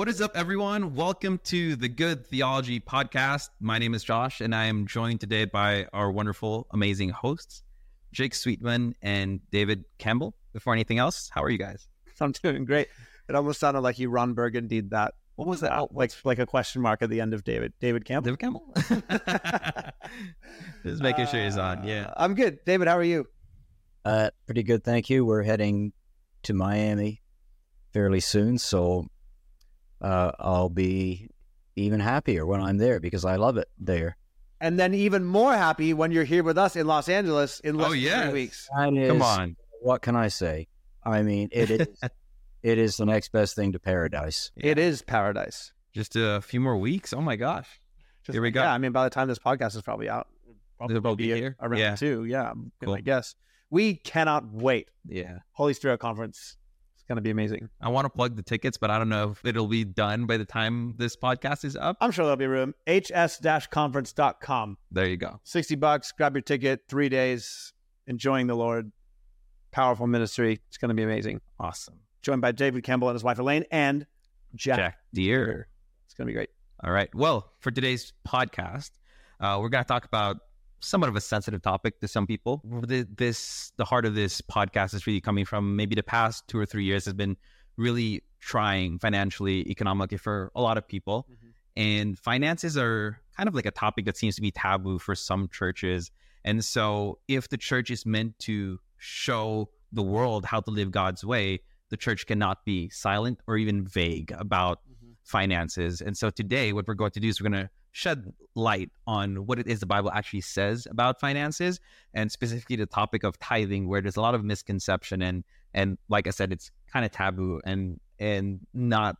what is up, everyone? Welcome to the Good Theology Podcast. My name is Josh, and I am joined today by our wonderful, amazing hosts, Jake Sweetman and David Campbell. Before anything else, how are you guys? I'm doing great. It almost sounded like you Ron Burgundy that. What was that? Like like a question mark at the end of David. David Campbell. David Campbell. Just making sure he's on. Yeah, Uh, I'm good. David, how are you? Uh, pretty good, thank you. We're heading to Miami fairly soon, so uh, I'll be even happier when I'm there because I love it there. And then even more happy when you're here with us in Los Angeles in less Oh, than yes. three weeks. That is, come on. What can I say? I mean, it is it is the next best thing to paradise. It is paradise. Just a few more weeks. Oh my gosh. Just Here we go. Yeah, I mean, by the time this podcast is probably out, It'll probably be here? around Yeah. two. Yeah, I'm Cool. I guess we cannot wait. Yeah. Holy Spirit Conference. Going to be amazing. I want to plug the tickets, but I don't know if it'll be done by the time this podcast is up. I'm sure there'll be room. hs-conference.com. There you go. 60 bucks, grab your ticket, three days, enjoying the Lord. Powerful ministry. It's going to be amazing. Awesome. Joined by David Campbell and his wife Elaine and Jack. Jack Deere. It's going to be great. All right. Well, for today's podcast, uh, we're going to talk about somewhat of a sensitive topic to some people. The, this, the heart of this podcast is really coming from maybe the past two or three years has been really trying financially, economically for a lot of people. Mm-hmm. And finances are kind of like a topic that seems to be taboo for some churches. And so, if the church is meant to show the world how to live God's way, the church cannot be silent or even vague about mm-hmm. finances. And so, today, what we're going to do is we're going to shed light on what it is the Bible actually says about finances, and specifically the topic of tithing, where there's a lot of misconception and and like I said, it's kind of taboo and and not,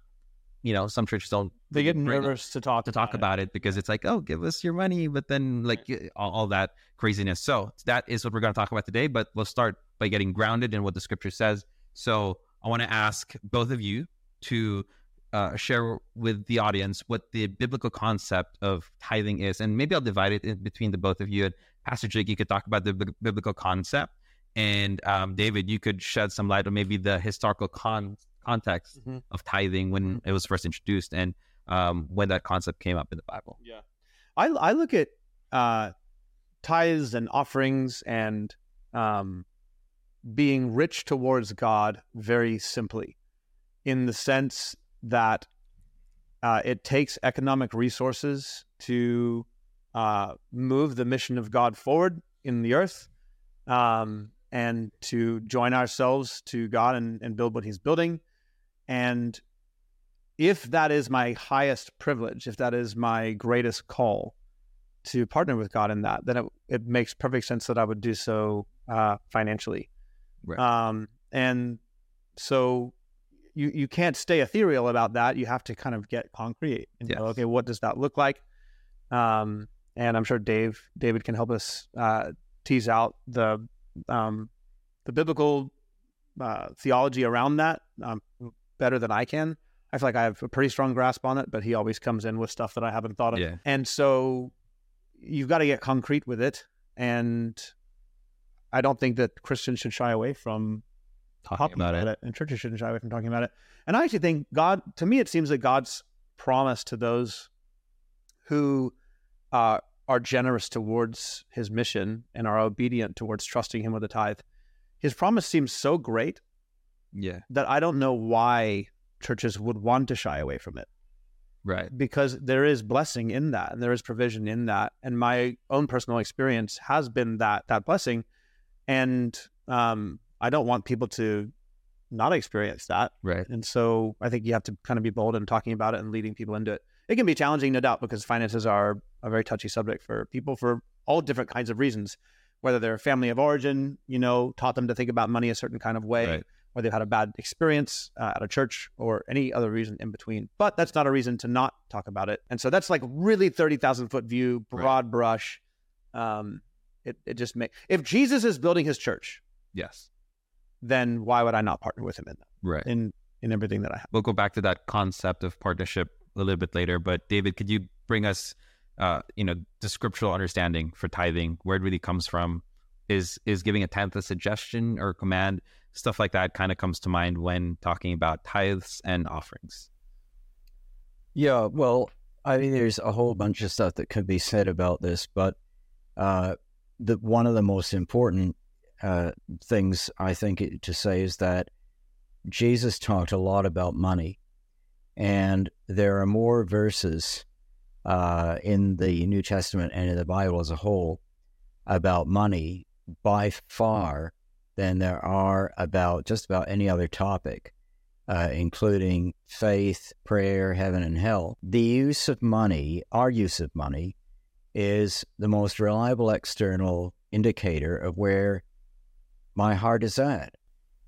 you know, some churches don't They get nervous to talk to talk about it because it's like, oh, give us your money, but then like all, all that craziness. So that is what we're going to talk about today. But we'll start by getting grounded in what the scripture says. So I want to ask both of you to uh, share with the audience what the biblical concept of tithing is, and maybe I'll divide it in between the both of you. And Pastor Jake, you could talk about the bi- biblical concept, and um, David, you could shed some light on maybe the historical con- context Mhm. of tithing when it was first introduced and um, when that concept came up in the Bible. Yeah. I, I look at uh, tithes and offerings and um, being rich towards God very simply in the sense that uh, it takes economic resources to uh, move the mission of God forward in the earth um, and to join ourselves to God and, and build what He's building. And if that is my highest privilege, if that is my greatest call to partner with God in that, then it, it makes perfect sense that I would do so uh, financially. Right. Um, and so you you can't stay ethereal about that. You have to kind of get concrete. And go, okay, what does that look like? Um, and I'm sure Dave David can help us uh, tease out the um, the biblical uh, theology around that um, better than I can. I feel like I have a pretty strong grasp on it, but he always comes in with stuff that I haven't thought of. Yeah. And so you've got to get concrete with it. And I don't think that Christians should shy away from Talking about it. and churches shouldn't shy away from talking about it. And I actually think God, to me, it seems that God's promise to those who uh, are generous towards His mission and are obedient towards trusting Him with a tithe. His promise seems so great Yeah. that I don't know why churches would want to shy away from it Right. because there is blessing in that and there is provision in that and my own personal experience has been that that blessing and um i don't want people to not experience that Right. and so i think you have to kind of be bold in talking about it and leading people into it it can be challenging no doubt because finances are a very touchy subject for people for all different kinds of reasons whether they're family of origin you know taught them to think about money a certain kind of way Right. or they've had a bad experience uh, at a church or any other reason in between. But that's not a reason to not talk about it. And so that's like really 30,000 foot view, Right. broad brush. Um, it, it just makes, if Jesus is building his church, Yes. Then why would I not partner with him in that, Right. in, in everything that I have? We'll go back to that concept of partnership a little bit later. But David, could you bring us, uh, you know, the scriptural understanding for tithing, where it really comes from? Is is giving a tenth a suggestion or command? Stuff like that kind of comes to mind when talking about tithes and offerings. Yeah, well, I mean, there's a whole bunch of stuff that could be said about this, but uh, the one of the most important uh, things I think to say is that Jesus talked a lot about money, and there are more verses uh, in the New Testament and in the Bible as a whole about money by far than there are about just about any other topic, uh, including faith, prayer, heaven, and hell. The use of money, our use of money, is the most reliable external indicator of where my heart is at.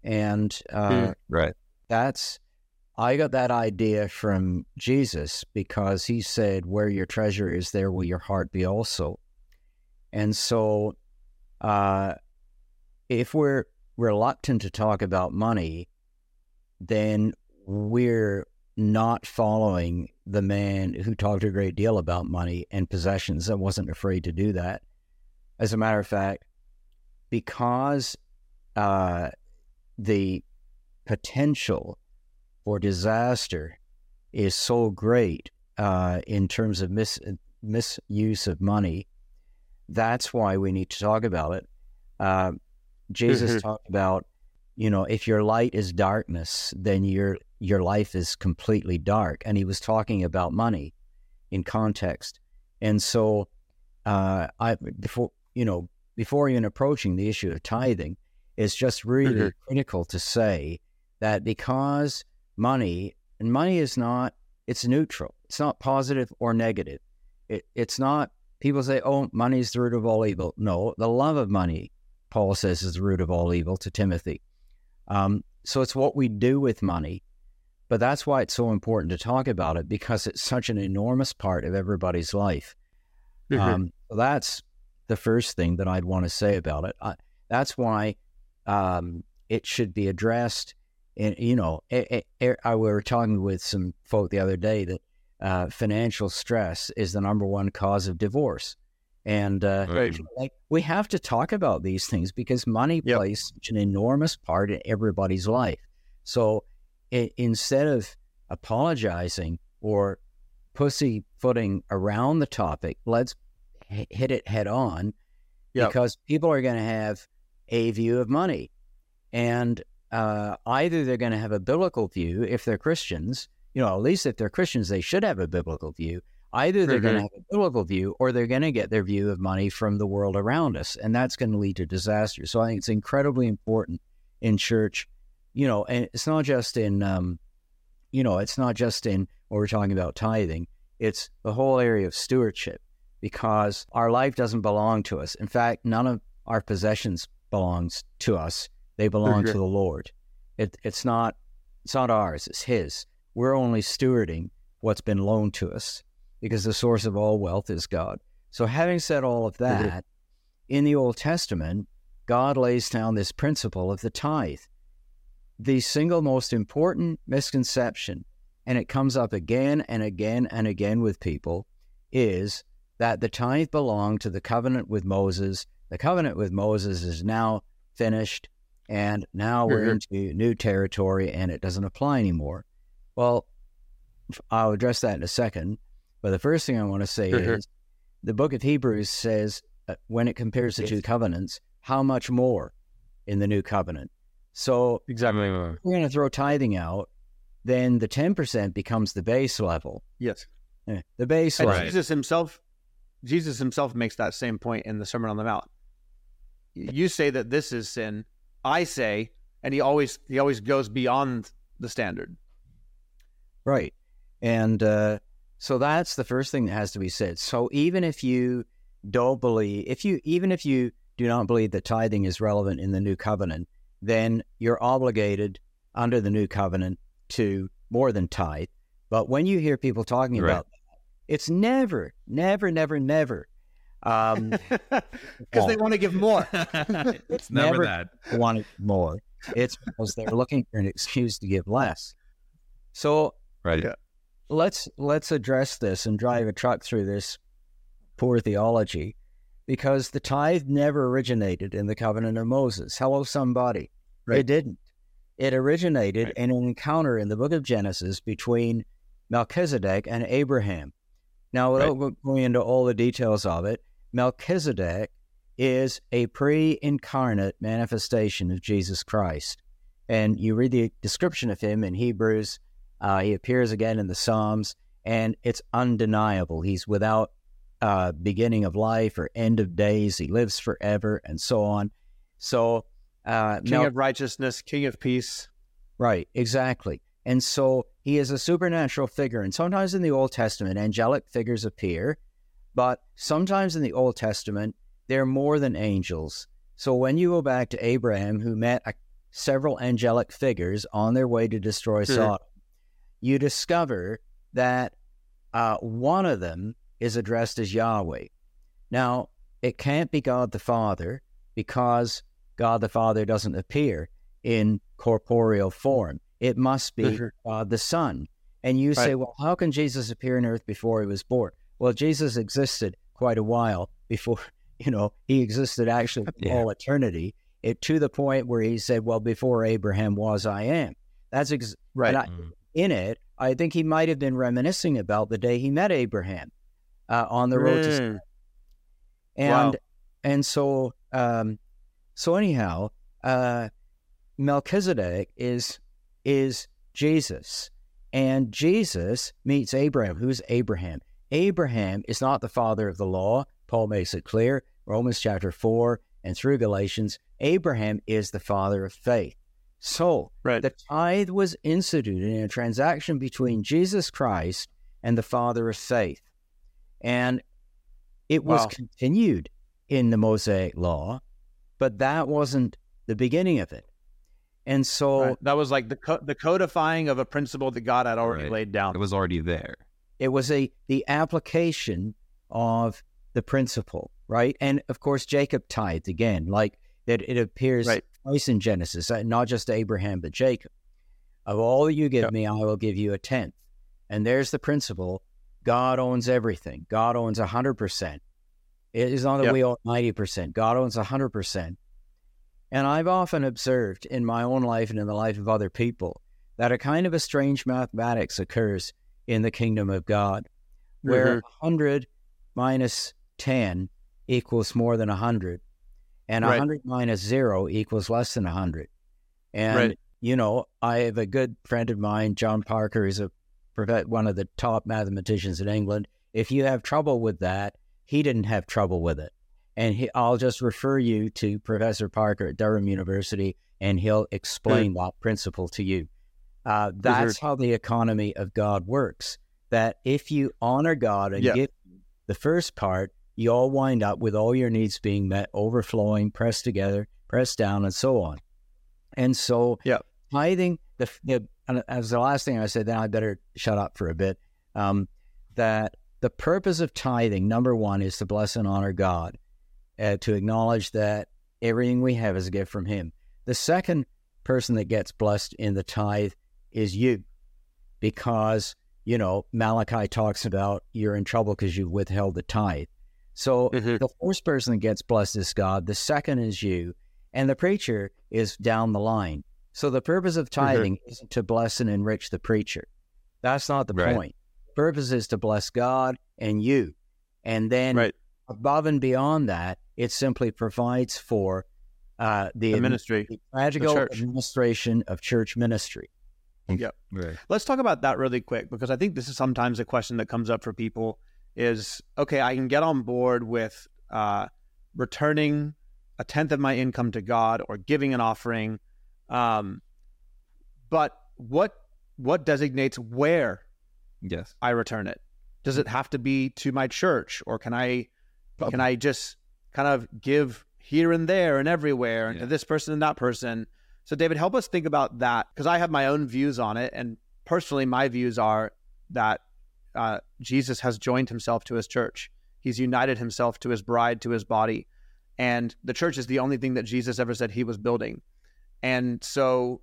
And uh, mm, right. that's, I got that idea from Jesus because he said, Where your treasure is, there will your heart be also. And so, uh, if we're reluctant to talk about money, then we're not following the man who talked a great deal about money and possessions and wasn't afraid to do that. As a matter of fact, because uh, the potential for disaster is so great uh, in terms of mis- misuse of money, that's why we need to talk about it. Uh, Jesus mm-hmm. talked about, you know, if your light is darkness, then your your life is completely dark. And he was talking about money in context. And so, uh, I before you know before even approaching the issue of tithing, it's just really mm-hmm. critical to say that because money and money is not it's neutral. It's not positive or negative. It, it's not people say, "Oh, money is the root of all evil." No, the love of money Paul says is the root of all evil to Timothy. Um, so it's what we do with money. But that's why it's so important to talk about it because it's such an enormous part of everybody's life. Mm-hmm. Um, that's the first thing that I'd want to say about it. I, that's why um, it should be addressed. And you know, it, it, I we were talking with some folk the other day that uh, financial stress is the number one cause of divorce. And uh, right. like we have to talk about these things because money yep. plays such an enormous part in everybody's life. So it, instead of apologizing or pussyfooting around the topic, let's h- hit it head on yep. because people are going to have a view of money. And uh, either they're going to have a biblical view if they're Christians, you know, at least if they're Christians, they should have a biblical view. Either they're mm-hmm. going to have a biblical view or they're going to get their view of money from the world around us. And that's going to lead to disaster. So I think it's incredibly important in church, you know, and it's not just in, um, you know, it's not just in what we're talking about tithing, it's the whole area of stewardship because our life doesn't belong to us. In fact, none of our possessions belongs to us. They belong to the Lord. It, it's not it's not ours, it's his. We're only stewarding what's been loaned to us because the source of all wealth is God. So, having said all of that, in the Old Testament, God lays down this principle of the tithe. The single most important misconception, and it comes up again and again and again with people, is that the tithe belonged to the covenant with Moses. The covenant with Moses is now finished, and now we're mm-hmm. into new territory and it doesn't apply anymore. Well, I'll address that in a second. But the first thing I want to say mm-hmm. is the book of Hebrews says uh, when it compares the two covenants, how much more in the new covenant. So exactly, we're going to throw tithing out. Then the ten percent becomes the base level. Yes, the base and level. Jesus himself, Jesus himself makes that same point in the Sermon on the Mount. You say that this is sin. I say, and he always he always goes beyond the standard. Right, and uh, so that's the first thing that has to be said. So even if you don't believe, if you even if you do not believe that tithing is relevant in the new covenant, then you're obligated under the new covenant to more than tithe. But when you hear people talking right. about that, it's never, never, never, never because um, they want to give more. it's never, never that. Want more? It's because they're looking for an excuse to give less. So, right. Yeah let's let's address this and drive a truck through this poor theology because the tithe never originated in the covenant of Moses. Hello, somebody. Right. It didn't. It originated right. in an encounter in the book of Genesis between Melchizedek and Abraham. Now, without right. going into all the details of it, Melchizedek is a pre incarnate manifestation of Jesus Christ. And you read the description of him in Hebrews, uh, he appears again in the Psalms, and it's undeniable. He's without uh, beginning of life or end of days. He lives forever and so on. So, uh, King Mel- of righteousness, King of peace. Right, exactly. And so he is a supernatural figure. And sometimes in the Old Testament, angelic figures appear, but sometimes in the Old Testament, they're more than angels. So when you go back to Abraham, who met a, several angelic figures on their way to destroy mm-hmm. Sodom, you discover that uh, one of them is addressed as Yahweh. Now, it can't be God the Father because God the Father doesn't appear in corporeal form. It must be mm-hmm. God the Son. And you right. say, well, how can Jesus appear in earth before he was born? Well, Jesus existed quite a while before, you know, he existed actually yeah. all eternity. It to the point where he said, "Well, before Abraham was, I am." That's ex- right. I, mm. In it, I think he might have been reminiscing about the day he met Abraham uh, on the road mm. to. And wow. and so um, so anyhow, uh, Melchizedek is is Jesus, and Jesus meets Abraham. Who's Abraham? Abraham is not the father of the law. Paul makes it clear. Romans chapter 4 and through Galatians, Abraham is the father of faith. So right. the tithe was instituted in a transaction between Jesus Christ and the father of faith. And it was wow. continued in the Mosaic law, but that wasn't the beginning of it. And so right. that was like the co- the codifying of a principle that God had already right. laid down. It was already there. It was a the application of the principle, right? And of course, Jacob tithed again, like that. It appears right. twice in Genesis, uh, not just Abraham but Jacob. Of all that you give me, I will give you a tenth. And there's the principle: God owns everything. God owns a hundred percent. It is not that we own ninety percent. God owns a hundred percent. And I've often observed in my own life and in the life of other people that a kind of a strange mathematics occurs in the kingdom of God, where mm-hmm. 100 minus 10 equals more than 100, and right. 100 minus 0 equals less than 100. And, right. you know, I have a good friend of mine, John Parker, is a one of the top mathematicians in England. If you have trouble with that, he didn't have trouble with it. And he, I'll just refer you to Professor Parker at Durham University, and he'll explain mm. that principle to you. Uh, that's how the economy of God works. That if you honor God and yeah. give the first part, you all wind up with all your needs being met, overflowing, pressed together, pressed down, and so on. And so, yeah. tithing, the, the as the last thing I said, then I better shut up for a bit. Um, that the purpose of tithing, number one, is to bless and honor God, uh, to acknowledge that everything we have is a gift from Him. The second person that gets blessed in the tithe is you because, you know, Malachi talks about you're in trouble because you've withheld the tithe. So mm-hmm. the first person that gets blessed is God, the second is you, and the preacher is down the line. So the purpose of mm-hmm. tithing mm-hmm. isn't to bless and enrich the preacher. That's not the right. point. The purpose is to bless God and you. And then right. above and beyond that, it simply provides for uh, the, the ministry, the practical administration of church ministry. Yep. Right. Let's talk about that really quick because I think this is sometimes a question that comes up for people is okay, I can get on board with uh, returning a tenth of my income to God or giving an offering. Um, but what what designates where yes I return it? Does it have to be to my church or can I can I just kind of give here and there and everywhere and yeah. to this person and that person? So, David, help us think about that because I have my own views on it. And personally, my views are that uh, Jesus has joined himself to his church, he's united himself to his bride, to his body. And the church is the only thing that Jesus ever said he was building. And so,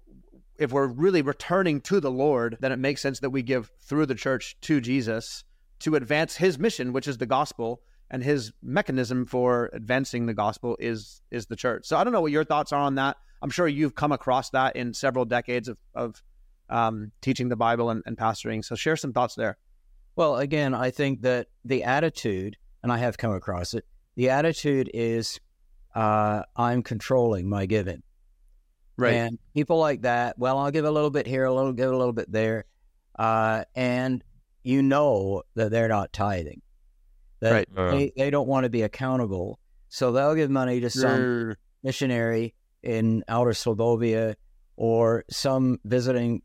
if we're really returning to the Lord, then it makes sense that we give through the church to Jesus to advance his mission, which is the gospel, and his mechanism for advancing the gospel is is the church. So I don't know what your thoughts are on that. I'm sure you've come across that in several decades of, of um, teaching the Bible and, and pastoring. So share some thoughts there. Well, again, I think that the attitude, and I have come across it, the attitude is uh, I'm controlling my giving. Right. And people like that, well, I'll give a little bit here, a little, give a little bit there. Uh, and you know that they're not tithing. That Right. Uh. they, they don't want to be accountable. So they'll give money to some missionary in outer Slobovia or some visiting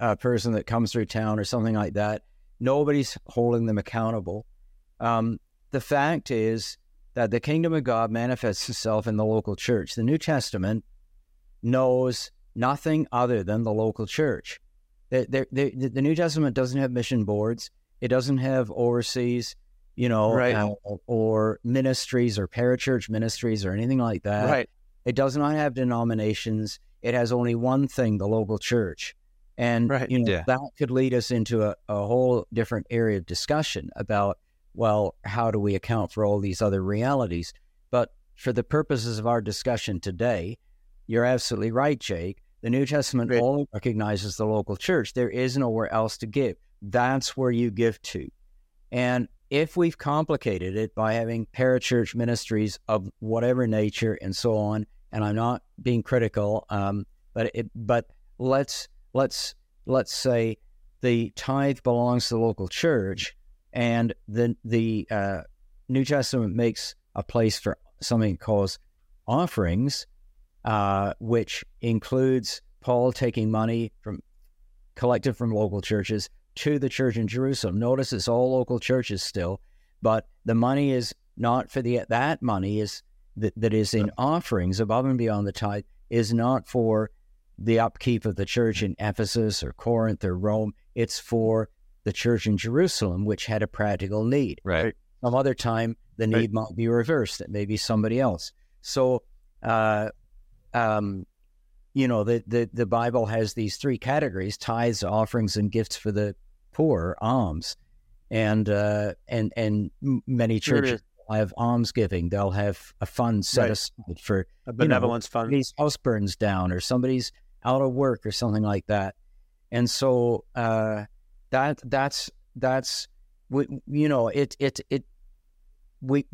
uh, person that comes through town or something like that. Nobody's holding them accountable. Um, the fact is that the kingdom of God manifests itself in the local church. The New Testament knows nothing other than the local church. The, the, the, the New Testament doesn't have mission boards. It doesn't have overseas, you know, Right. uh, or ministries or parachurch ministries or anything like that. right. It does not have denominations. It has only one thing, the local church. And Right. you know, Yeah. that could lead us into a, a whole different area of discussion about, well, how do we account for all these other realities? But for the purposes of our discussion today, you're absolutely right, Jake. The New Testament Great. only recognizes the local church. There is nowhere else to give. That's where you give to. And if we've complicated it by having parachurch ministries of whatever nature and so on, and I'm not being critical, um, but it, but let's let's let's say the tithe belongs to the local church, and the the uh, New Testament makes a place for something called offerings, uh, which includes Paul taking money from collected from local churches to the church in Jerusalem. Notice it's all local churches still, but the money is not for the that money is that, that is in offerings above and beyond the tithe is not for the upkeep of the church in Ephesus or Corinth or Rome. It's for the church in Jerusalem, which had a practical need. Right. Some other time, the need Right. might be reversed. It may be somebody else. So, uh, um, you know, the, the, the Bible has these three categories tithes, offerings, and gifts for the poor, alms. And, uh, and, and many Sure churches have alms giving. They'll have a fund set Right. aside for A benevolence fund. somebody's house burns down or somebody's out of work or something like that. And so uh, that that's that's we, you know it it it we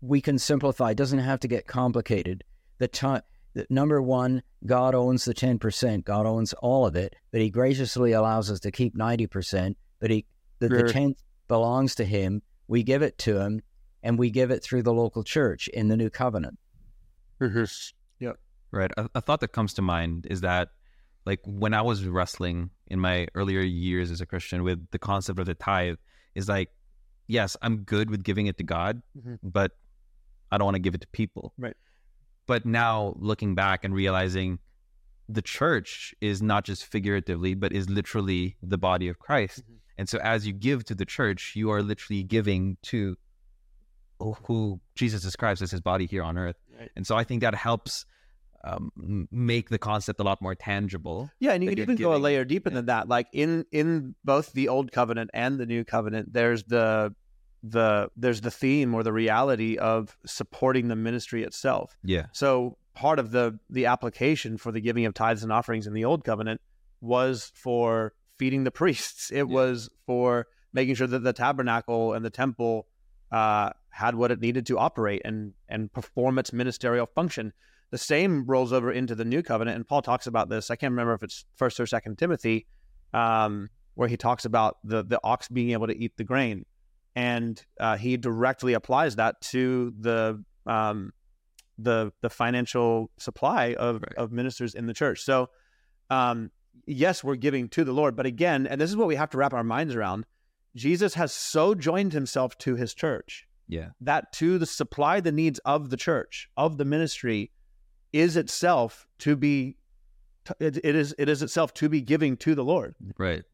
we can simplify. It doesn't have to get complicated. The tithe number one, God owns the ten percent. God owns all of it, but He graciously allows us to keep ninety percent. But He the, the tenth belongs to Him. We give it to Him, and we give it through the local church in the new covenant. Right. A, a thought that comes to mind is that, like, when I was wrestling in my earlier years as a Christian with the concept of the tithe, is like, yes, I'm good with giving it to God, Mhm. but I don't want to give it to people. Right. But now looking back and realizing the church is not just figuratively, but is literally the body of Christ. Mhm. And so as you give to the church, you are literally giving to who Jesus describes as his body here on earth. Right. And so I think that helps um, make the concept a lot more tangible. Yeah, and you can even go a layer deeper than that. Like in in both the old covenant and the new covenant, there's the the there's the theme or the reality of supporting the ministry itself. Yeah. So part of the the application for the giving of tithes and offerings in the old covenant was for feeding the priests. It was for making sure that the tabernacle and the temple uh, had what it needed to operate and and perform its ministerial function. The same rolls over into the new covenant, and Paul talks about this. I can't remember if it's First or Second Timothy, um, where he talks about the the ox being able to eat the grain, and uh, he directly applies that to the um, the the financial supply of Right. of ministers in the church. So, um, yes, we're giving to the Lord, but again, and this is what we have to wrap our minds around. Jesus has so joined himself to his church Yeah. that to the supply the needs of the church of the ministry is itself to be it, it is it is itself to be giving to the lord Right.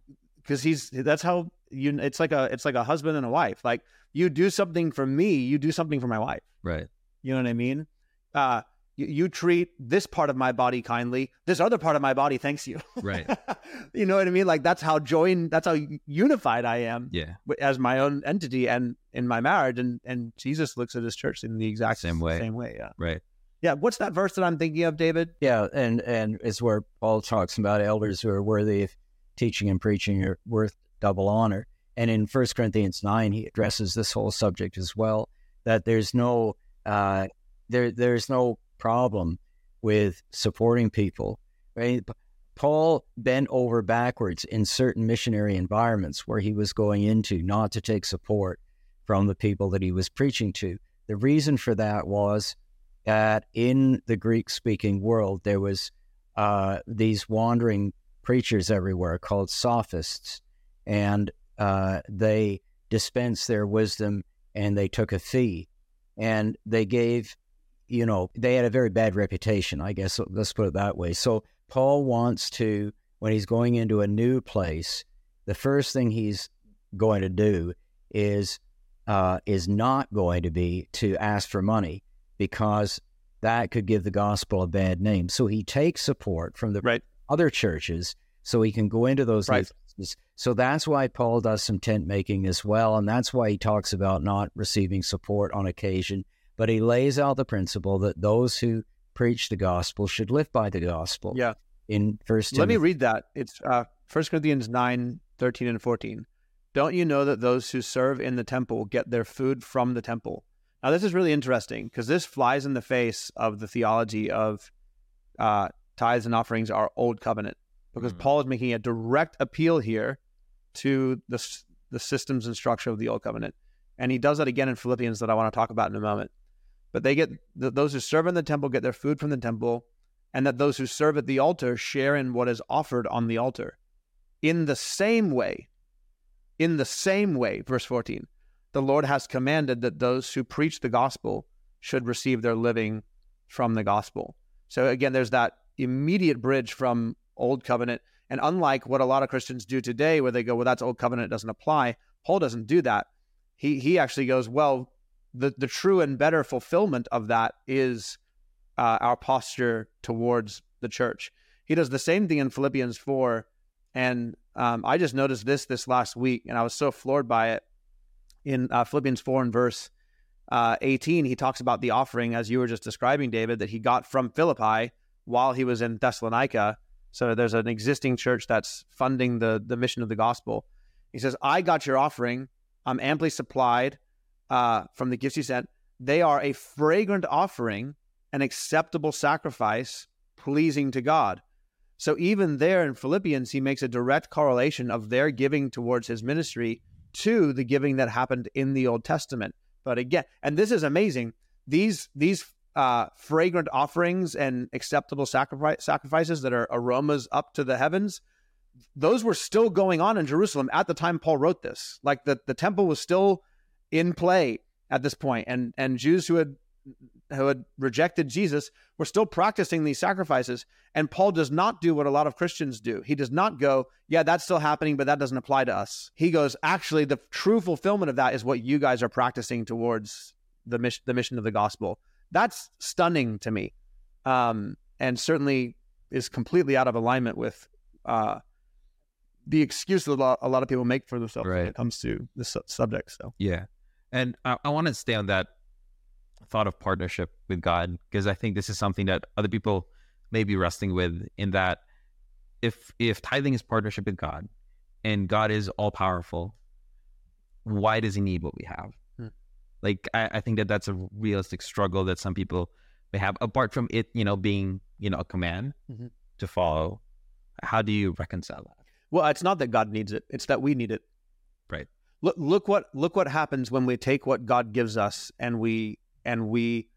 because he's that's how you it's like a it's like a husband and a wife like you do something for me you do something for my wife Right. you know what i mean uh you, you treat this part of my body kindly this other part of my body thanks you Right. you know what i mean like that's how joined that's how unified i am Yeah. as my own entity and in my marriage and and jesus looks at his church in the exact Same way. same way yeah Right. Yeah, what's that verse that I'm thinking of, David? Yeah, and and it's where Paul talks about elders who are worthy of teaching and preaching are worth double honor. And in 1 Corinthians nine, he addresses this whole subject as well. That there's no uh, there there's no problem with supporting people. Right? Paul bent over backwards in certain missionary environments where he was going into not to take support from the people that he was preaching to. The reason for that was that in the Greek speaking world, there was uh, these wandering preachers everywhere called sophists, and uh, they dispensed their wisdom and they took a fee. And they gave, you know, they had a very bad reputation, I guess, let's put it that way. So Paul wants to, when he's going into a new place, the first thing he's going to do is uh, is not going to be to ask for money because that could give the gospel a bad name. So he takes support from the right. other churches so he can go into those right. places. So that's why Paul does some tent making as well. And that's why he talks about not receiving support on occasion. But he lays out the principle that those who preach the gospel should live by the gospel. Yeah. In first Let me read that. It's uh, 1 Corinthians 9, 13 and 14. Don't you know that those who serve in the temple get their food from the temple? Now, this is really interesting because this flies in the face of the theology of uh, tithes and offerings are old covenant, because mm. Paul is making a direct appeal here to the, the systems and structure of the old covenant. And he does that again in Philippians that I want to talk about in a moment. But they get those who serve in the temple get their food from the temple, and that those who serve at the altar share in what is offered on the altar. In the same way, in the same way, verse 14, the Lord has commanded that those who preach the gospel should receive their living from the gospel. So again, there's that immediate bridge from old covenant. And unlike what a lot of Christians do today, where they go, well, that's old covenant, it doesn't apply, Paul doesn't do that. He he actually goes, well, the, the true and better fulfillment of that is uh, our posture towards the church. He does the same thing in Philippians 4. And um, I just noticed this this last week, and I was so floored by it in uh, Philippians 4 and verse uh, 18, he talks about the offering, as you were just describing, David, that he got from Philippi while he was in Thessalonica. So there's an existing church that's funding the, the mission of the gospel. He says, I got your offering. I'm amply supplied uh, from the gifts you sent. They are a fragrant offering, an acceptable sacrifice, pleasing to God. So even there in Philippians, he makes a direct correlation of their giving towards his ministry to the giving that happened in the Old Testament. But again, and this is amazing. These these uh, fragrant offerings and acceptable sacrifice, sacrifices that are aromas up to the heavens, those were still going on in Jerusalem at the time Paul wrote this. Like the, the temple was still in play at this point, and and Jews who had who had rejected Jesus were still practicing these sacrifices. And Paul does not do what a lot of Christians do. He does not go, yeah, that's still happening, but that doesn't apply to us. He goes, actually, the true fulfillment of that is what you guys are practicing towards the mission, the mission of the gospel. That's stunning to me, um, and certainly is completely out of alignment with uh, the excuse that a lot, a lot of people make for themselves right. when it comes to this subject. So yeah, and I, I want to stay on that thought of partnership with God because I think this is something that other people may be wrestling with in that if if tithing is partnership with God and God is all powerful, why does he need what we have? Hmm. Like I, I, think that that's a realistic struggle that some people may have apart from it, you know, being, you know, a command mm-hmm. to follow. How do you reconcile that? Well, it's not that God needs it, it's that we need it. Right. Look look what look what happens when we take what God gives us and we and we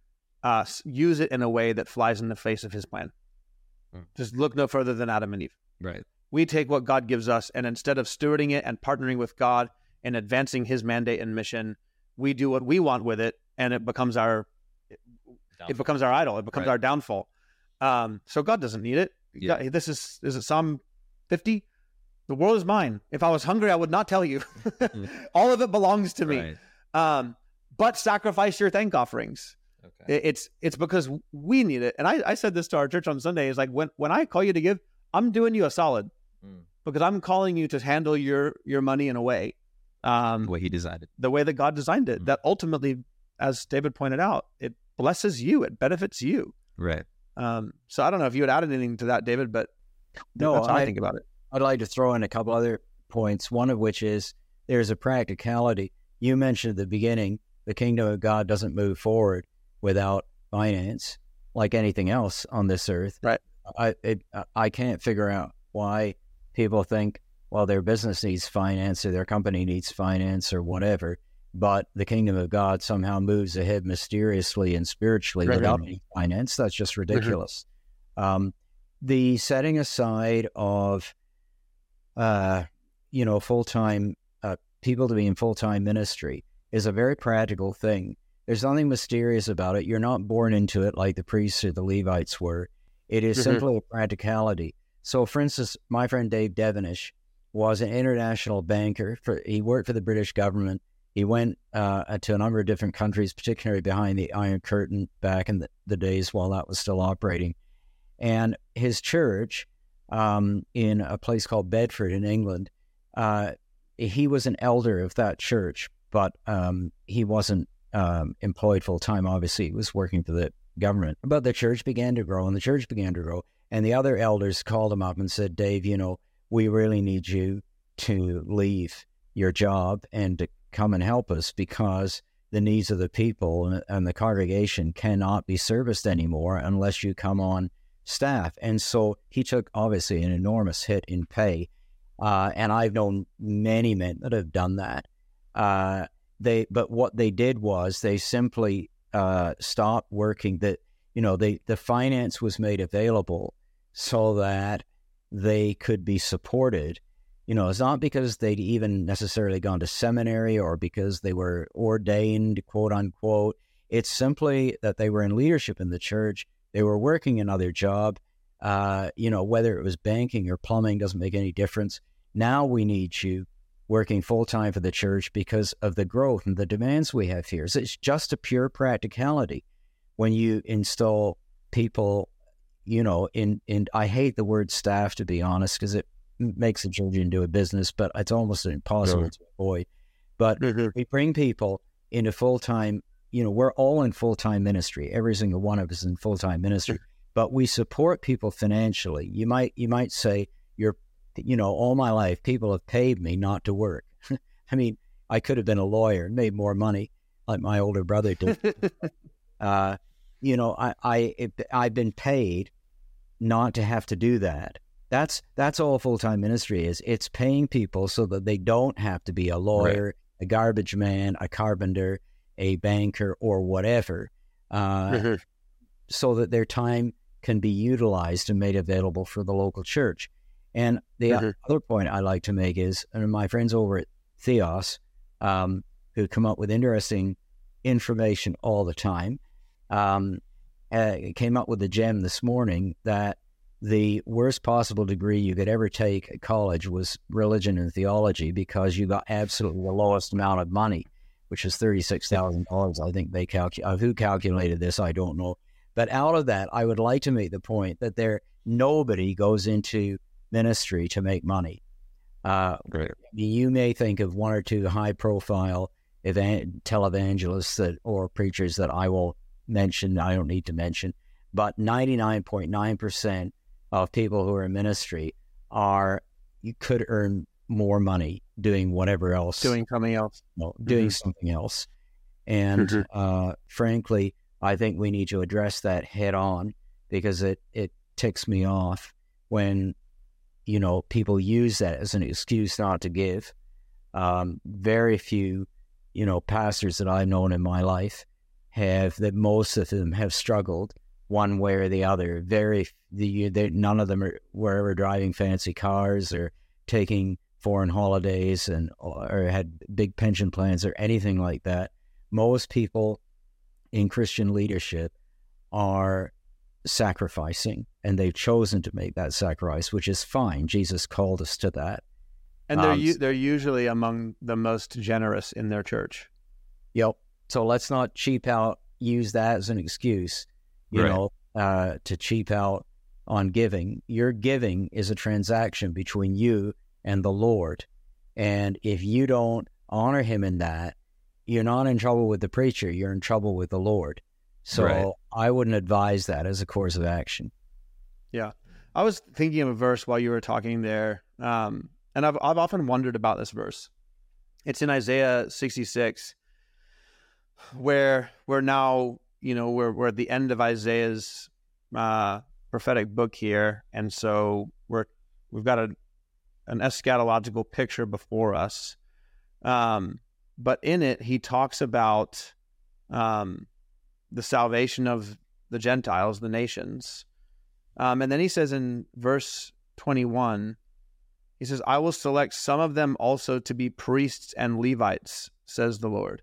uh, use it in a way that flies in the face of his plan. Mm. Just look no further than Adam and Eve. Right. We take what God gives us, and instead of stewarding it and partnering with God and advancing His mandate and mission, we do what we want with it, and it becomes our downfall. it becomes our idol. It becomes right. our downfall. Um, so God doesn't need it. Yeah. God, this is is it Psalm fifty? The world is mine. If I was hungry, I would not tell you. Mm. All of it belongs to me. Right. Um, but sacrifice your thank offerings. Okay. It's it's because we need it. And I, I said this to our church on Sunday is like when when I call you to give, I'm doing you a solid mm. because I'm calling you to handle your your money in a way um, the way he designed it, the way that God designed it. Mm. That ultimately, as David pointed out, it blesses you. It benefits you. Right. Um, so I don't know if you would add anything to that, David, but No, that's how I, I- think about it. I'd like to throw in a couple other points, one of which is there's a practicality. You mentioned at the beginning the kingdom of God doesn't move forward without finance, like anything else on this earth. Right. I it, I can't figure out why people think, well, their business needs finance or their company needs finance or whatever, but the kingdom of God somehow moves ahead mysteriously and spiritually Right. without any finance. That's just ridiculous. Um, the setting aside of uh, you know, full time uh, people to be in full time ministry is a very practical thing. There's nothing mysterious about it. You're not born into it like the priests or the Levites were. It is Mhm. simply a practicality. So, for instance, my friend Dave Devenish was an international banker. For he worked for the British government. He went uh, to a number of different countries, particularly behind the Iron Curtain back in the, the days while that was still operating. And his church um, in a place called Bedford in England, uh, he was an elder of that church, but um, he wasn't um, employed full time. Obviously, he was working for the government. But the church began to grow, and the church began to grow. And the other elders called him up and said, Dave, you know, we really need you to leave your job and to come and help us because the needs of the people and, and the congregation cannot be serviced anymore unless you come on staff. And so he took obviously an enormous hit in pay. Uh, and I've known many men that have done that. Uh, they, but what they did was they simply uh, stopped working. That you know, they the finance was made available so that they could be supported. You know, it's not because they'd even necessarily gone to seminary or because they were ordained, quote unquote. It's simply that they were in leadership in the church. They were working another job. Uh, you know, whether it was banking or plumbing doesn't make any difference. Now we need you working full time for the church because of the growth and the demands we have here. So it's just a pure practicality. When you install people, you know, in, in I hate the word staff to be honest, because it makes the church into a business, but it's almost impossible Sure. to avoid. But we bring people into full time. You know, we're all in full time ministry. Every single one of us in full time ministry. But we support people financially. You might you might say you're, you know, all my life people have paid me not to work. I mean, I could have been a lawyer and made more money, like my older brother did. uh, you know, I I it, I've been paid not to have to do that. That's that's all full time ministry is. It's paying people so that they don't have to be a lawyer, a garbage man, a carpenter, a banker, or whatever, uh, so that their time can be utilized and made available for the local church. And the Mhm. other point I like to make is, and my friends over at Theos, um, who come up with interesting information all the time, um, uh, came up with a gem this morning that the worst possible degree you could ever take at college was religion and theology because you got absolutely the lowest amount of money, which is thirty six thousand dollars. I think they calculate. Who calculated this? I don't know. But out of that, I would like to make the point that there nobody goes into ministry to make money. Uh, you may think of one or two high profile evan- televangelists that or preachers that I will mention. I don't need to mention, but 99.9% of people who are in ministry are, you could earn more money doing whatever else, Doing something else. know, doing Mhm. something else. And Mhm. uh, frankly, I think we need to address that head on because it, it ticks me off when, you know, people use that as an excuse not to give. Um, very few, you know, pastors that I've known in my life have that most of them have struggled one way or the other. Very, the, they, none of them are, were ever driving fancy cars or taking foreign holidays and or had big pension plans or anything like that. Most people in Christian leadership are sacrificing and they've chosen to make that sacrifice, which is fine. Jesus called us to that. And they're Um, u- they're usually among the most generous in their church. Yep. So let's not cheap out, use that as an excuse, you Right. know, uh, to cheap out on giving. Your giving is a transaction between you and the Lord. And if you don't honor him in that, you're not in trouble with the preacher, you're in trouble with the Lord. So Right. I wouldn't advise that as a course of action. Yeah. I was thinking of a verse while you were talking there, um, and I've I've often wondered about this verse. It's in Isaiah 66, where we're now, you know, we're we're at the end of Isaiah's uh, prophetic book here, and so we're we've got a an eschatological picture before us. Um, but in it, he talks about um, the salvation of the Gentiles, the nations. Um, and then he says in verse 21, he says, I will select some of them also to be priests and Levites, says the Lord.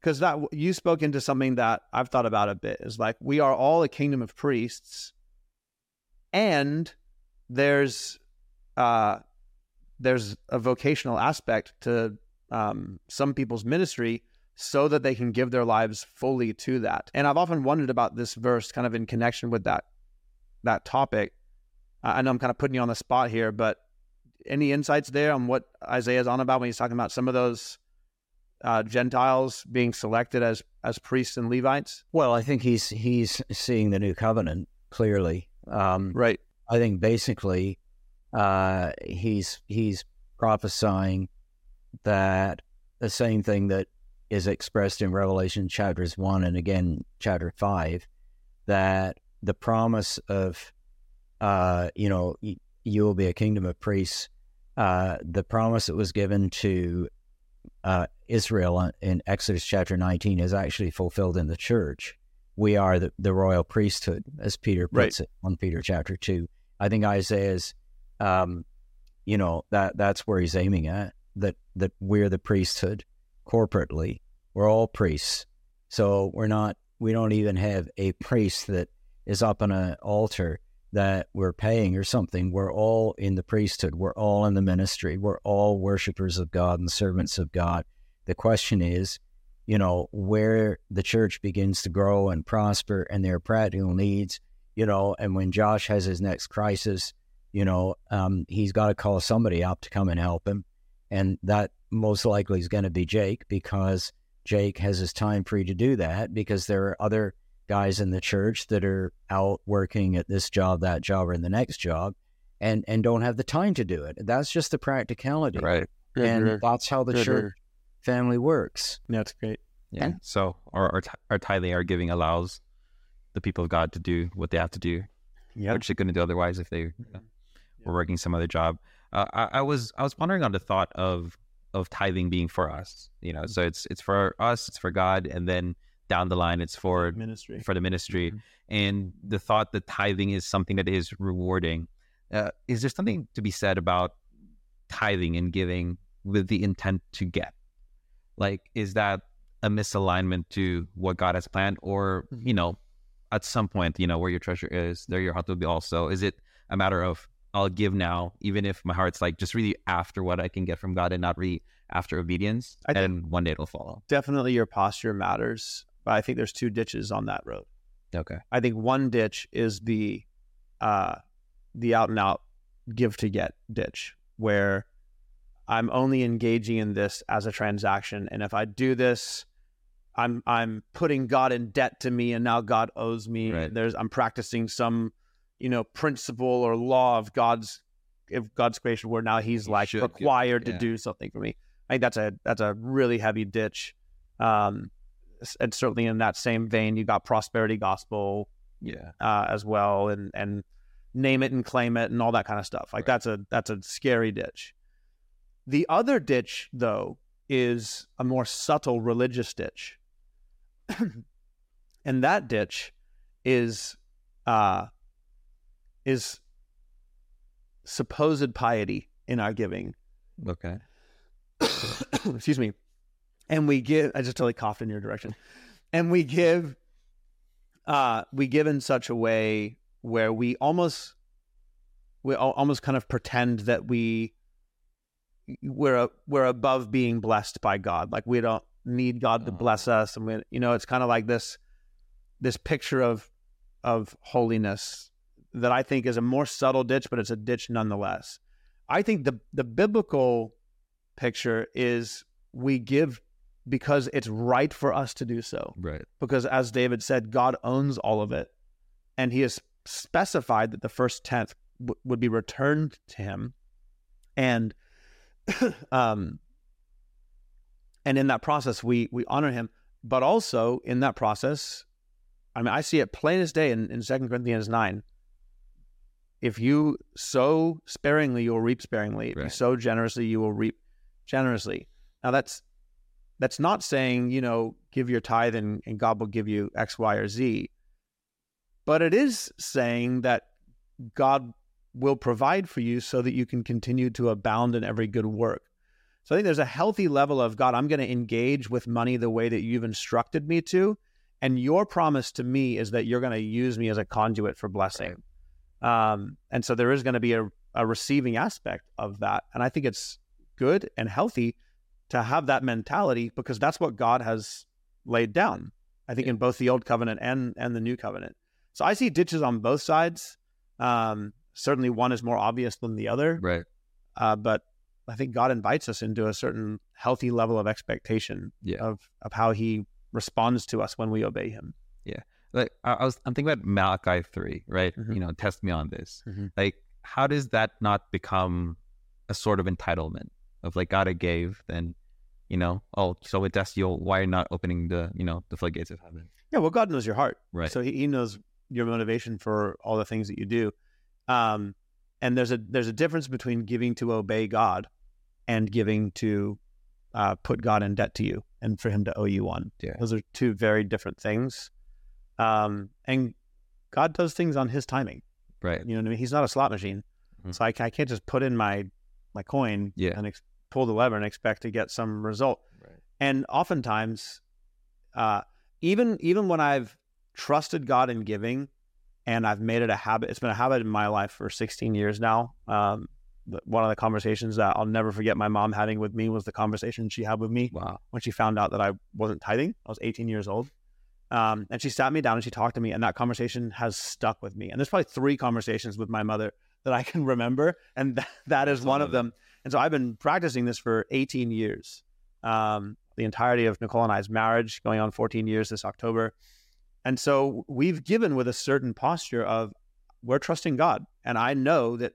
Because that you spoke into something that I've thought about a bit is like we are all a kingdom of priests, and there's uh, there's a vocational aspect to um, some people's ministry so that they can give their lives fully to that. And I've often wondered about this verse kind of in connection with that that topic. I know I'm kind of putting you on the spot here, but any insights there on what Isaiah's on about when he's talking about some of those uh, Gentiles being selected as as priests and Levites? Well, I think he's he's seeing the new covenant clearly. Um, Right. I think basically uh, he's he's prophesying that the same thing that is expressed in Revelation chapters one and again chapter five, that the promise of uh, you know you will be a kingdom of priests, uh, the promise that was given to uh, Israel in Exodus chapter nineteen is actually fulfilled in the church. We are the, the royal priesthood, as Peter puts it, on Peter chapter two. I think Isaiah's, um, you know, that that's where he's aiming at. That that we're the priesthood corporately. We're all priests, so we're not. We don't even have a priest that is up on an altar that we're paying or something. We're all in the priesthood. We're all in the ministry. We're all worshipers of God and servants of God. The question is, you know, where the church begins to grow and prosper and their practical needs, you know, and when Josh has his next crisis, you know, um, he's got to call somebody up to come and help him. And that most likely is going to be Jake because Jake has his time free to do that because there are other guys in the church that are out working at this job, that job, or in the next job and, and don't have the time to do it. That's just the practicality. Right. And that's how the Good, church good. family works. Yeah, that's great. Yeah. And- so our our, ti- our tithing, our giving allows the people of God to do what they have to do, Yeah. which they couldn't do otherwise if they were working some other job. Uh, I, I was I was pondering on the thought of of tithing being for us. You know, so it's it's for us, it's for God, and then down the line, it's for ministry. for the ministry. Mhm. And the thought that tithing is something that is rewarding. Uh, is there something to be said about tithing and giving with the intent to get? Like, is that a misalignment to what God has planned, or Mhm. you know, at some point, you know, where your treasure is, there your heart will be also. Is it a matter of I'll give now, even if my heart's like just really after what I can get from God and not really after obedience, I and one day it'll follow. Definitely your posture matters, but I think there's two ditches on that road. Okay. I think one ditch is the uh the out and out give to get ditch where I'm only engaging in this as a transaction and if I do this I'm I'm putting God in debt to me and now God owes me Right. there's I'm practicing some you know principle or law of God's of God's creation where now he's like give- required to yeah. do something for me. I think that's a that's a really heavy ditch. Um and certainly in that same vein you got prosperity gospel Yeah. uh, as well and and name it and claim it and all that kind of stuff. Like Right. that's a that's a scary ditch. The other ditch though is a more subtle religious ditch. and that ditch is uh is supposed piety in our giving. Okay. excuse me, and we give. I just totally coughed in your direction, and we give. Uh, we give in such a way where we almost, we almost kind of pretend that we, we're we're above being blessed by God. Like we don't need God to Oh. bless us, and we, you know, it's kind of like this, this picture of, of holiness that I think is a more subtle ditch, but it's a ditch nonetheless. I think the the biblical picture is we give because it's right for us to do so. Right. Because as David said, God owns all of it. And he has specified that the first tenth w- would be returned to him. And um and in that process we we honor him. But also in that process, I mean I see it plain as day in, in 2 Corinthians nine. If you sow sparingly, you will reap sparingly. If you sow generously, you will reap generously. Now that's that's not saying, you know, give your tithe and, and God will give you X, Y, or Z. But it is saying that God will provide for you so that you can continue to abound in every good work. So I think there's a healthy level of God, I'm going to engage with money the way that you've instructed me to. And your promise to me is that you're going to use me as a conduit for blessing. Um, and so there is going to be a, a receiving aspect of that. And I think it's good and healthy to have that mentality because that's what God has laid down. I think in both the old covenant and and the new covenant. So I see ditches on both sides. Um, certainly, one is more obvious than the other, Right. uh, but I think God invites us into a certain healthy level of expectation Yeah. of of how He responds to us when we obey Him. Like I, I was, I'm thinking about Malachi three, right? Mhm. You know, test me on this. Mhm. Like, how does that not become a sort of entitlement of like God I gave, then, you know, oh, so with test you, why are you not opening the, you know, the floodgates of heaven? Yeah, well, God knows your heart. Right. So he, he knows your motivation for all the things that you do. Um, and there's a there's a difference between giving to obey God and giving to uh, put God in debt to you and for Him to owe you one. Yeah. Those are two very different things. Um, and God does things on His timing. right. You know what I mean? He's not a slot machine, Mhm. so I, I can't just put in my my coin Yeah. and ex- pull the lever and expect to get some result Right. and oftentimes uh, even even when i've trusted god in giving and i've made it a habit it's been a habit in my life for 16 years now um, one of the conversations that i'll never forget my mom having with me was the conversation she had with me Wow. when she found out that i wasn't tithing i was 18 years old um, and she sat me down and she talked to me and that conversation has stuck with me and there's probably three conversations with my mother that i can remember and th- that is one of of them and so i've been practicing this for 18 years um, the entirety of Nicole and I's marriage, going on 14 years this October. And so we've given with a certain posture of we're trusting God. And I know that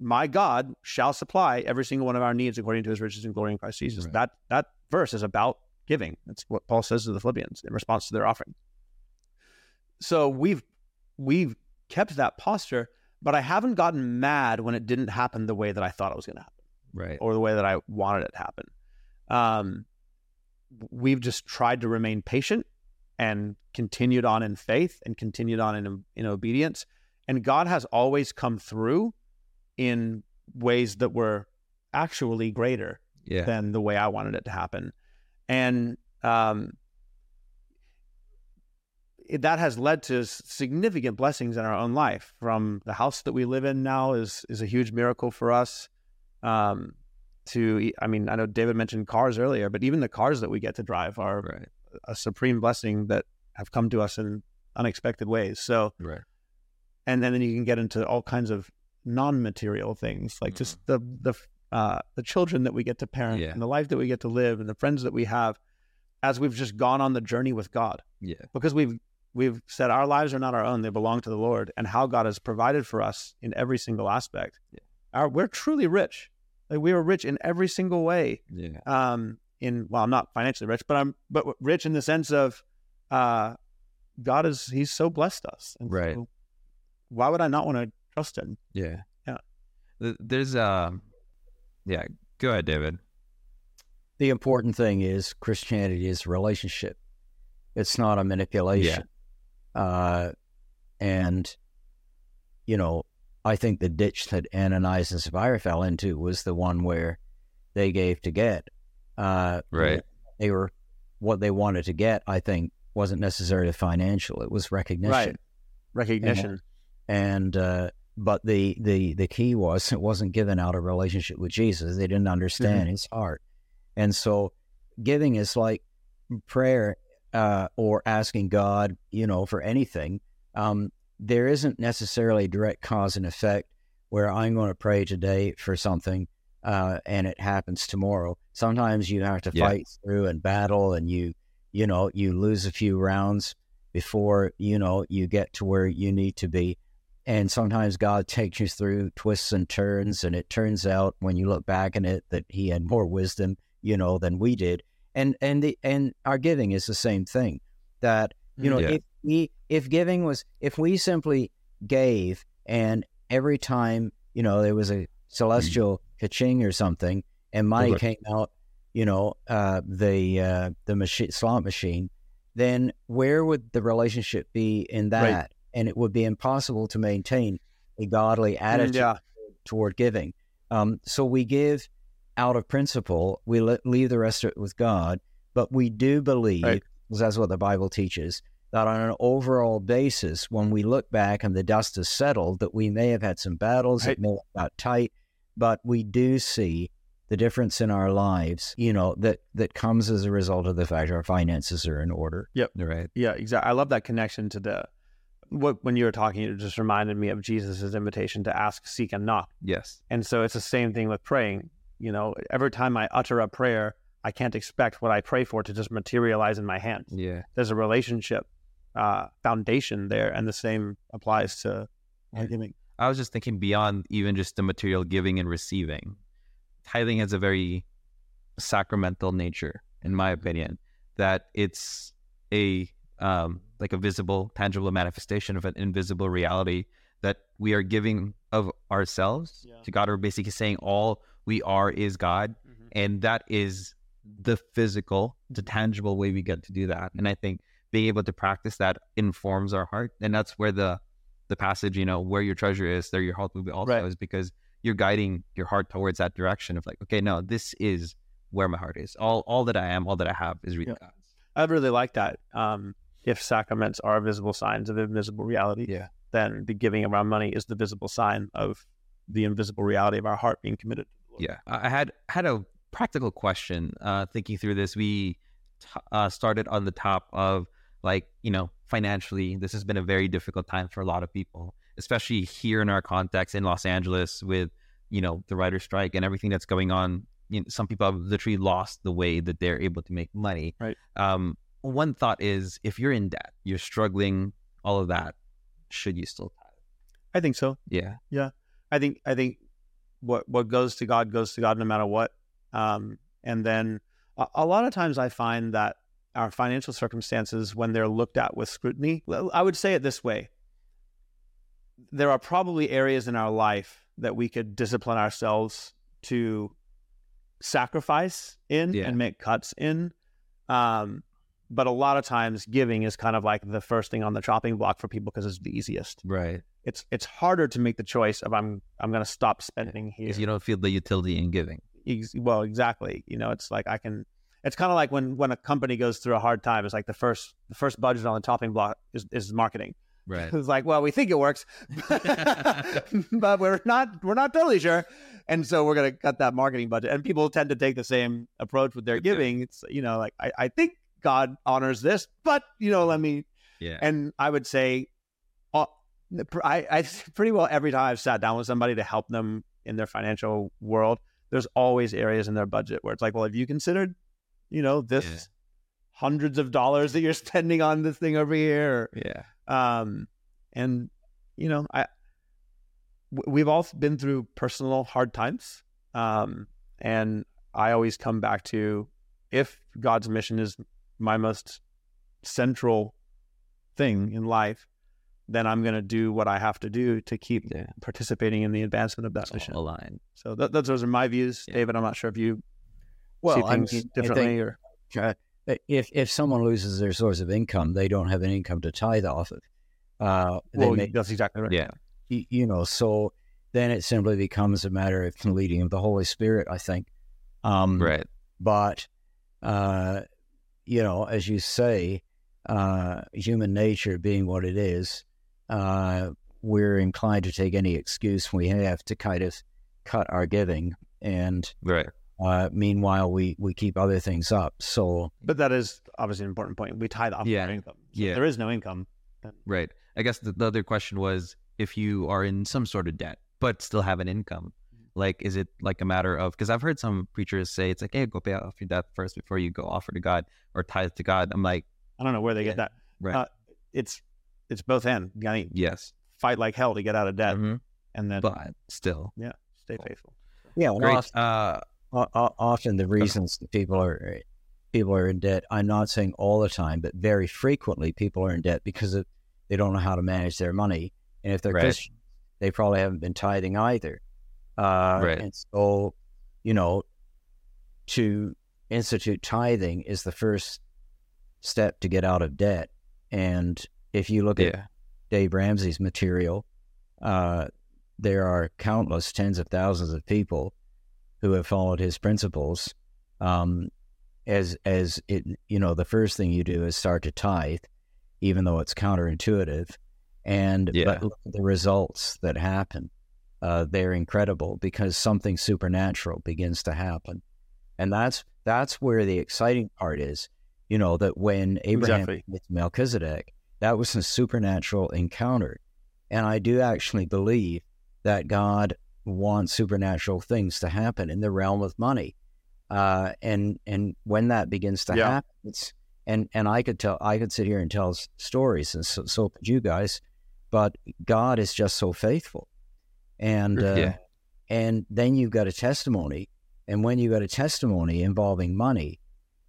my God shall supply every single one of our needs according to his riches and glory in Christ Jesus. Right. That that verse is about giving. That's what Paul says to the Philippians in response to their offering. So we've we've kept that posture, but I haven't gotten mad when it didn't happen the way that I thought it was going to happen Right. or the way that I wanted it to happen. Um, we've just tried to remain patient and continued on in faith and continued on in, in obedience. And God has always come through in ways that were actually greater Yeah. than the way I wanted it to happen. And um, it- that has led to significant blessings in our own life. From the house that we live in now is is a huge miracle for us. Um, to I mean, I know David mentioned cars earlier, but even the cars that we get to drive are Right. a supreme blessing that have come to us in unexpected ways. So, Right. and, and then you can get into all kinds of non-material things like just the the uh, the children that we get to parent Yeah. and the life that we get to live and the friends that we have as we've just gone on the journey with God Yeah. because we've we've said our lives are not our own they belong to the Lord and how God has provided for us in every single aspect Yeah. our, we're truly rich like we are rich in every single way Yeah. um in well I'm not financially rich but I'm but rich in the sense of uh God is he's so blessed us and Right. so why would I not want to trust him Yeah. Yeah. There's um yeah, go ahead, David. The important thing is Christianity is relationship. It's not a manipulation. Uh, and, you know, I think the ditch that Ananias and Sapphira fell into was the one where they gave to get. Uh, Right. They were, what they wanted to get, I think, wasn't necessarily financial. It was recognition. Right. recognition and uh, but the the the key was it wasn't given out a relationship with Jesus. They didn't understand His heart, and so giving is like prayer uh, or asking God, you know, for anything. Um, there isn't necessarily direct cause and effect where I'm going to pray today for something, uh, and it happens tomorrow. Sometimes you have to Yeah. fight through and battle, and you you know you lose a few rounds before you know you get to where you need to be. And sometimes God takes you through twists and turns, and it turns out when you look back in it that He had more wisdom, you know, than we did. And and the and our giving is the same thing. That you know, Yeah. if we if giving was if we simply gave and every time you know there was a celestial kaching or something and money came out, you know, uh, the uh, the machine slot machine, then where would the relationship be in that? Right. And it would be impossible to maintain a godly attitude yeah. toward giving. Um, so we give out of principle. We let, leave the rest of it with God, but we do believe, Right. because that's what the Bible teaches, that on an overall basis, when we look back and the dust is settled, that we may have had some battles, Right. it may have got tight, but we do see the difference in our lives, you know, that that comes as a result of the fact our finances are in order. Yep. Right. Yeah, exactly. I love that connection to the what when you were talking, it just reminded me of Jesus's invitation to ask, seek, and knock. Yes. And so it's the same thing with praying. You know, every time I utter a prayer, I can't expect what I pray for to just materialize in my hands. Yeah. There's a relationship uh, foundation there, and the same applies to Yeah. giving. I was just thinking beyond even just the material giving and receiving. Tithing has a very sacramental nature, in my opinion, that it's a um, like a visible, tangible manifestation of an invisible reality that we are giving of ourselves Yeah. to God. We're basically saying all we are is God, and that is the physical, the tangible way we get to do that. And I think being able to practice that informs our heart, and that's where the the passage, you know, where your treasure is, there your heart will be also, Right. is because you're guiding your heart towards that direction of like, okay, no, this is where my heart is. All all that I am, all that I have is really Yeah. God's. I really like that. Um, if sacraments are visible signs of invisible reality, Yeah. then the giving of our money is the visible sign of the invisible reality of our heart being committed. to the Lord. Yeah, I I had had a practical question. Uh, thinking through this, we t- uh, started on the top of like you know financially. This has been a very difficult time for a lot of people, especially here in our context in Los Angeles with you know the writer strike and everything that's going on. You know, some people have literally lost the way that they're able to make money. Right. Um, one thought is if you're in debt, you're struggling, all of that, should you still tithe? I think so. Yeah. Yeah. I think I think what what goes to God goes to God no matter what. Um, and then a, a lot of times I find that our financial circumstances, when they're looked at with scrutiny, I would say it this way: there are probably areas in our life that we could discipline ourselves to sacrifice in Yeah. and make cuts in. Um, but a lot of times, giving is kind of like the first thing on the chopping block for people because it's the easiest Right. it's it's harder to make the choice of I'm I'm going to stop spending here. Because you don't feel the utility in giving. Ex- well, exactly. You know, it's like I can. It's kind of like when when a company goes through a hard time. It's like the first the first budget on the topping block is is marketing. Right. It's like, well, we think it works, but we're not we're not totally sure, and so we're going to cut that marketing budget. And people tend to take the same approach with their giving. It's you know like I I think God honors this, but you know let me Yeah. and I would say, uh, I, I pretty well every time I've sat down with somebody to help them in their financial world, there's always areas in their budget where it's like, well, have you considered, you know, this Yeah. hundreds of dollars that you're spending on this thing over here? yeah. Um, and you know, I we've all been through personal hard times, um, and I always come back to if God's mission is my most central thing in life, then I'm going to do what I have to do to keep Yeah. participating in the advancement of that mission. aligned. So th- th- those are my views, Yeah. David. I'm not sure if you Well, see things mean, I differently or Uh, if if someone loses their source of income, they don't have an income to tithe off of. Uh, they well, that's exactly right. Yeah. y- you know, so then it simply becomes a matter of leading of the Holy Spirit. I think, um, Right. But uh, you know, as you say, uh, human nature being what it is, uh, we're inclined to take any excuse we have to kind of cut our giving, and Right. uh, meanwhile we we keep other things up. So But that is obviously an important point. We tithe off Yeah. our income. So Yeah. if there is no income. Right. I guess the, the other question was if you are in some sort of debt but still have an income, Like, is it like a matter of because I've heard some preachers say it's like, hey, go pay off your debt first before you go offer to God or tithe to God. I'm like, I don't know where they Yeah. get that. right, Uh, It's it's both and. I mean, yes, fight like hell to get out of debt, Mhm. and then but still, yeah, stay faithful. Yeah, well, great. often, Uh, o- o- often the reasons that people are people are in debt. I'm not saying all the time, but very frequently people are in debt because of, they don't know how to manage their money, and if they're Right. Christian, they probably haven't been tithing either. Uh, Right. And so, you know, to institute tithing is the first step to get out of debt. And if you look at Dave Ramsey's material, uh, there are countless tens of thousands of people who have followed his principles. Um, as as it, you know, the first thing you do is start to tithe, even though it's counterintuitive, and Yeah. but look at the results that happen. Uh, they're incredible because something supernatural begins to happen, and that's that's where the exciting part is. You know that when Abraham Exactly. with Melchizedek, that was a supernatural encounter. And I do actually believe that God wants supernatural things to happen in the realm of money. Uh, and and when that begins to Yeah. happen, it's and and I could tell I could sit here and tell stories, and so, so could you guys. But God is just so faithful, and uh, Yeah. and then you've got a testimony, and when you got a testimony involving money,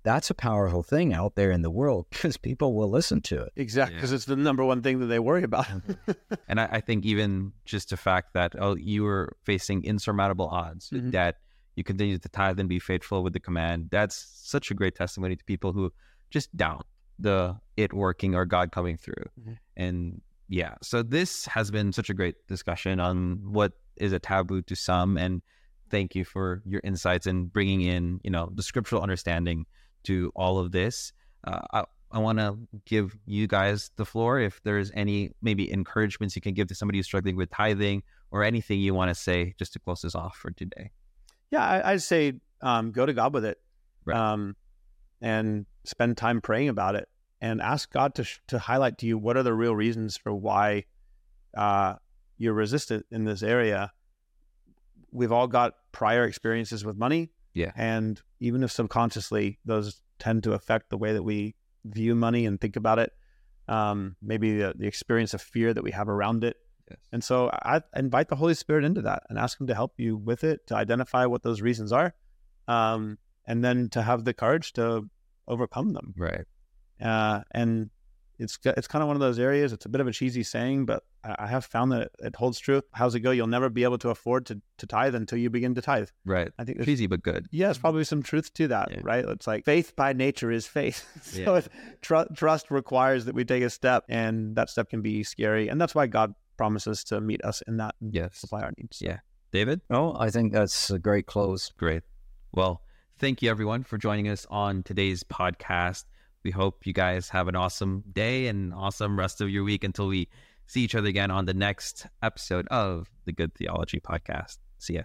that's a powerful thing out there in the world because people will listen to it. Exactly, Yeah. because it's the number one thing that they worry about. and I, I think even just the fact that oh, you were facing insurmountable odds Mhm. that you continue to tithe and be faithful with the command. That's such a great testimony to people who just doubt the it working or God coming through. Mhm. And yeah, so this has been such a great discussion on what is a taboo to some, and thank you for your insights and bringing in you know the scriptural understanding to all of this. Uh, I, I want to give you guys the floor if there's any maybe encouragements you can give to somebody who's struggling with tithing or anything you want to say just to close this off for today. yeah, I, I'd say um, go to God with it, Right. um, and spend time praying about it, and ask God to sh- to highlight to you what are the real reasons for why uh, you're resistant in this area. We've all got prior experiences with money, Yeah. and even if subconsciously those tend to affect the way that we view money and think about it, um, maybe the, the experience of fear that we have around it. Yes. And so I invite the Holy Spirit into that and ask Him to help you with it, to identify what those reasons are, um, and then to have the courage to overcome them. Right. Uh, and it's it's kind of one of those areas. It's a bit of a cheesy saying, but I I have found that it holds true. How's it go? You'll never be able to afford to, to tithe until you begin to tithe. Right. I think there's Cheesy but good. yeah, there's probably some truth to that, Yeah. right? It's like faith by nature is faith. so Yeah. tr- trust requires that we take a step, and that step can be scary. And that's why God promises to meet us in that and Yes. supply our needs. Yeah. David? Oh, I think that's a great close. Great. Well, thank you everyone for joining us on today's podcast. We hope you guys have an awesome day and awesome rest of your week until we see each other again on the next episode of the Good Theology Podcast. See ya.